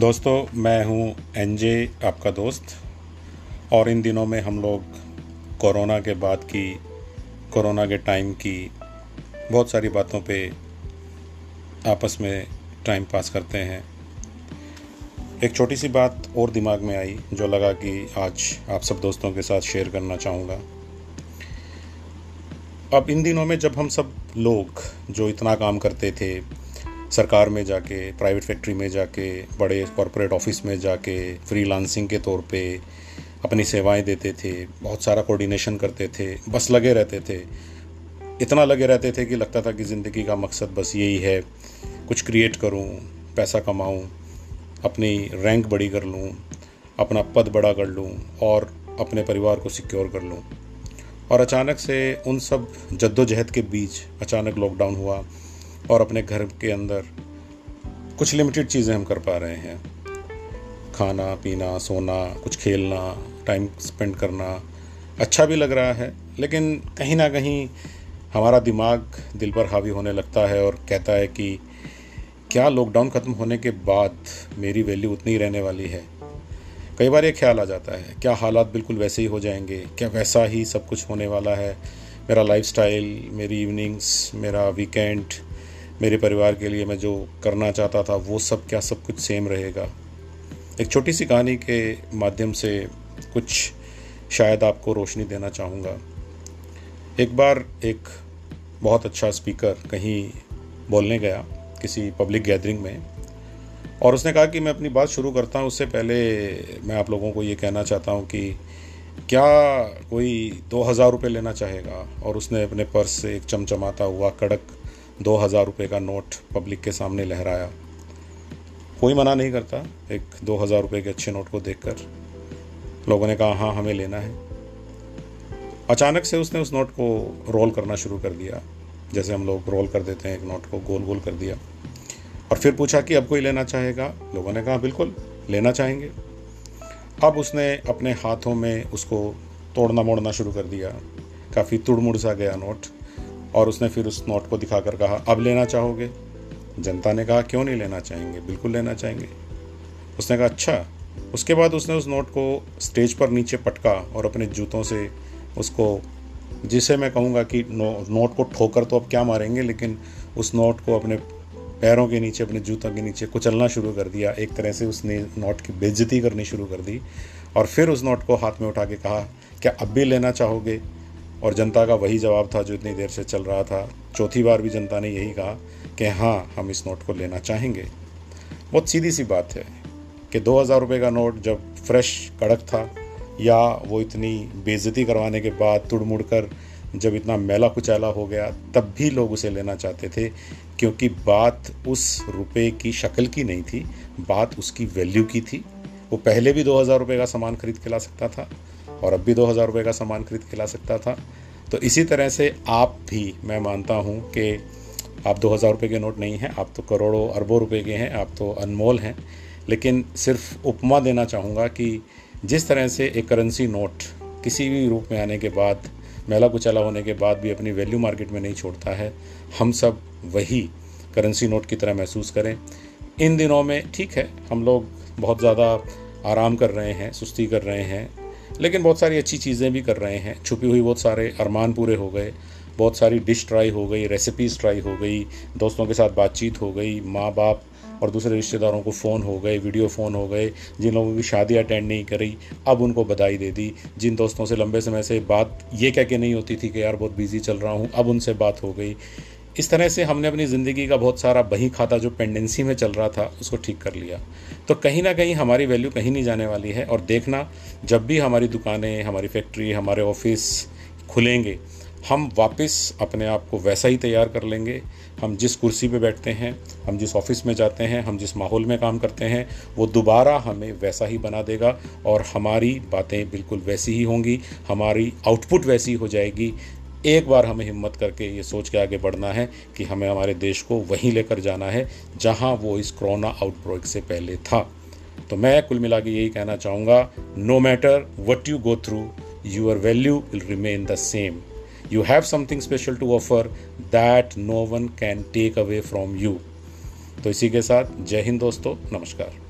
दोस्तों, मैं हूँ एनजे आपका दोस्त। और इन दिनों में हम लोग कोरोना के बाद की, कोरोना के टाइम की बहुत सारी बातों पे आपस में टाइम पास करते हैं। एक छोटी सी बात और दिमाग में आई, जो लगा कि आज आप सब दोस्तों के साथ शेयर करना चाहूँगा। अब इन दिनों में जब हम सब लोग, जो इतना काम करते थे सरकार में जाके प्राइवेट फैक्ट्री में जाके, बड़े कॉरपोरेट ऑफ़िस में जाके फ्रीलांसिंग के तौर पे अपनी सेवाएँ देते थे, बहुत सारा कोऑर्डिनेशन करते थे, बस लगे रहते थे। इतना लगे रहते थे कि लगता था कि ज़िंदगी का मकसद बस यही है, कुछ क्रिएट करूँ, पैसा कमाऊं, अपनी रैंक बड़ी कर लूँ, अपना पद बड़ा कर लूँ, और अपने परिवार को सिक्योर कर लूँ। और अचानक से उन सब जद्दोजहद के बीच अचानक लॉकडाउन हुआ। और अपने घर के अंदर कुछ लिमिटेड चीज़ें हम कर पा रहे हैं। खाना, पीना, सोना, कुछ खेलना टाइम स्पेंड करना अच्छा भी लग रहा है, लेकिन कहीं ना कहीं हमारा दिमाग दिल पर हावी होने लगता है और कहता है कि क्या लॉकडाउन ख़त्म होने के बाद मेरी वैल्यू उतनी रहने वाली है? कई बार ये ख्याल आ जाता है, क्या हालात बिल्कुल वैसे ही हो जाएँगे? क्या वैसा ही सब कुछ होने वाला है? मेरा लाइफस्टाइल मेरी इवनिंग्स मेरा वीकेंड मेरे परिवार के लिए मैं जो करना चाहता था, वो सब क्या सब कुछ सेम रहेगा? एक छोटी सी कहानी के माध्यम से कुछ शायद आपको रोशनी देना चाहूँगा। एक बार एक बहुत अच्छा स्पीकर कहीं बोलने गया, किसी पब्लिक गैदरिंग में, और उसने कहा कि मैं अपनी बात शुरू करता हूँ, उससे पहले मैं आप लोगों को ये कहना चाहता हूँ कि क्या कोई दो हज़ार रुपये लेना चाहेगा? और उसने अपने पर्स से एक चमचमाता हुआ कड़क दो हज़ार रुपये का नोट पब्लिक के सामने लहराया। कोई मना नहीं करता, एक दो हज़ार रुपये के अच्छे नोट को देखकर। लोगों ने कहा हाँ हमें लेना है। अचानक से उसने उस नोट को रोल करना शुरू कर दिया। जैसे हम लोग रोल कर देते हैं एक नोट को गोल गोल कर दिया। और फिर पूछा कि अब कोई लेना चाहेगा? लोगों ने कहा, बिल्कुल, लेना चाहेंगे। अब उसने अपने हाथों में उसको तोड़ना मोड़ना शुरू कर दिया। काफ़ी तुड़मुड़ सा गया नोट। और उसने फिर उस नोट को दिखाकर कहा अब लेना चाहोगे? जनता ने कहा क्यों नहीं लेना चाहेंगे? बिल्कुल लेना चाहेंगे। उसने कहा अच्छा। उसके बाद उसने उस नोट को स्टेज पर नीचे पटका और अपने जूतों से उसको जिसे मैं कहूँगा कि नो, नोट को ठोकर तो अब क्या मारेंगे लेकिन उस नोट को अपने पैरों के नीचे अपने जूतों के नीचे कुचलना शुरू कर दिया। एक तरह से उसने नोट की बेइज्जती करनी शुरू कर दी और फिर उस नोट को हाथ में उठा के कहा क्या अब भी लेना चाहोगे? और जनता का वही जवाब था जो इतनी देर से चल रहा था। चौथी बार भी जनता ने यही कहा कि हाँ हम इस नोट को लेना चाहेंगे। बहुत सीधी सी बात है कि दो हज़ार रुपये का नोट जब फ्रेश कड़क था या वो इतनी बेइज्जती करवाने के बाद तुड़ कर जब इतना मेला कुचैला हो गया, तब भी लोग उसे लेना चाहते थे, क्योंकि बात उस रुपए की शक्ल की नहीं थी, बात उसकी वैल्यू की थी। वो पहले भी दो हज़ार रुपये का सामान खरीद के ला सकता था। और अब भी दो हज़ार रुपये का सामान खरीद के ला सकता था। तो इसी तरह से आप भी, मैं मानता हूँ कि आप दो हज़ार रुपये के नोट नहीं हैं, आप तो करोड़ों अरबों रुपए के हैं, आप तो अनमोल हैं। लेकिन सिर्फ़ उपमा देना चाहूँगा कि जिस तरह से एक करेंसी नोट किसी भी रूप में आने के बाद, मेला कुचला होने के बाद भी अपनी वैल्यू मार्केट में नहीं छोड़ता है, हम सब वही करेंसी नोट की तरह महसूस करें। इन दिनों में ठीक है, हम लोग बहुत ज़्यादा आराम कर रहे हैं, सुस्ती कर रहे हैं लेकिन बहुत सारी अच्छी चीज़ें भी कर रहे हैं। छुपी हुई बहुत सारे अरमान पूरे हो गए, बहुत सारी डिश ट्राई हो गई रेसिपीज़ ट्राई हो गई, दोस्तों के साथ बातचीत हो गई माँ बाप और दूसरे रिश्तेदारों को फ़ोन हो गए वीडियो फ़ोन हो गए, जिन लोगों की शादी अटेंड नहीं करी, अब उनको बधाई दे दी। जिन दोस्तों से लंबे समय से बात ये कह के नहीं होती थी कि यार बहुत बिज़ी चल रहा हूँ, अब उनसे बात हो गई। इस तरह से हमने अपनी ज़िंदगी का बहुत सारा बही खाता जो पेंडेंसी में चल रहा था, उसको ठीक कर लिया। तो कहीं ना कहीं हमारी वैल्यू कहीं नहीं जाने वाली है और देखना, जब भी हमारी दुकानें, हमारी फैक्ट्री हमारे ऑफ़िस खुलेंगे, हम वापस अपने आप को वैसा ही तैयार कर लेंगे। हम जिस कुर्सी पे बैठते हैं, हम जिस ऑफ़िस में जाते हैं, हम जिस माहौल में काम करते हैं, वो दोबारा हमें वैसा ही बना देगा और हमारी बातें बिल्कुल वैसी ही होंगी, हमारी आउटपुट वैसी हो जाएगी। एक बार हमें हिम्मत करके ये सोच के आगे बढ़ना है कि हमें हमारे देश को वहीं लेकर जाना है, जहाँ वो इस कोरोना आउटब्रेक से पहले था। तो मैं कुल मिला के यही कहना चाहूँगा no matter what you go through your value will remain the same you have something special to offer that no one can take away from you तो इसी के साथ, जय हिंद दोस्तों, नमस्कार।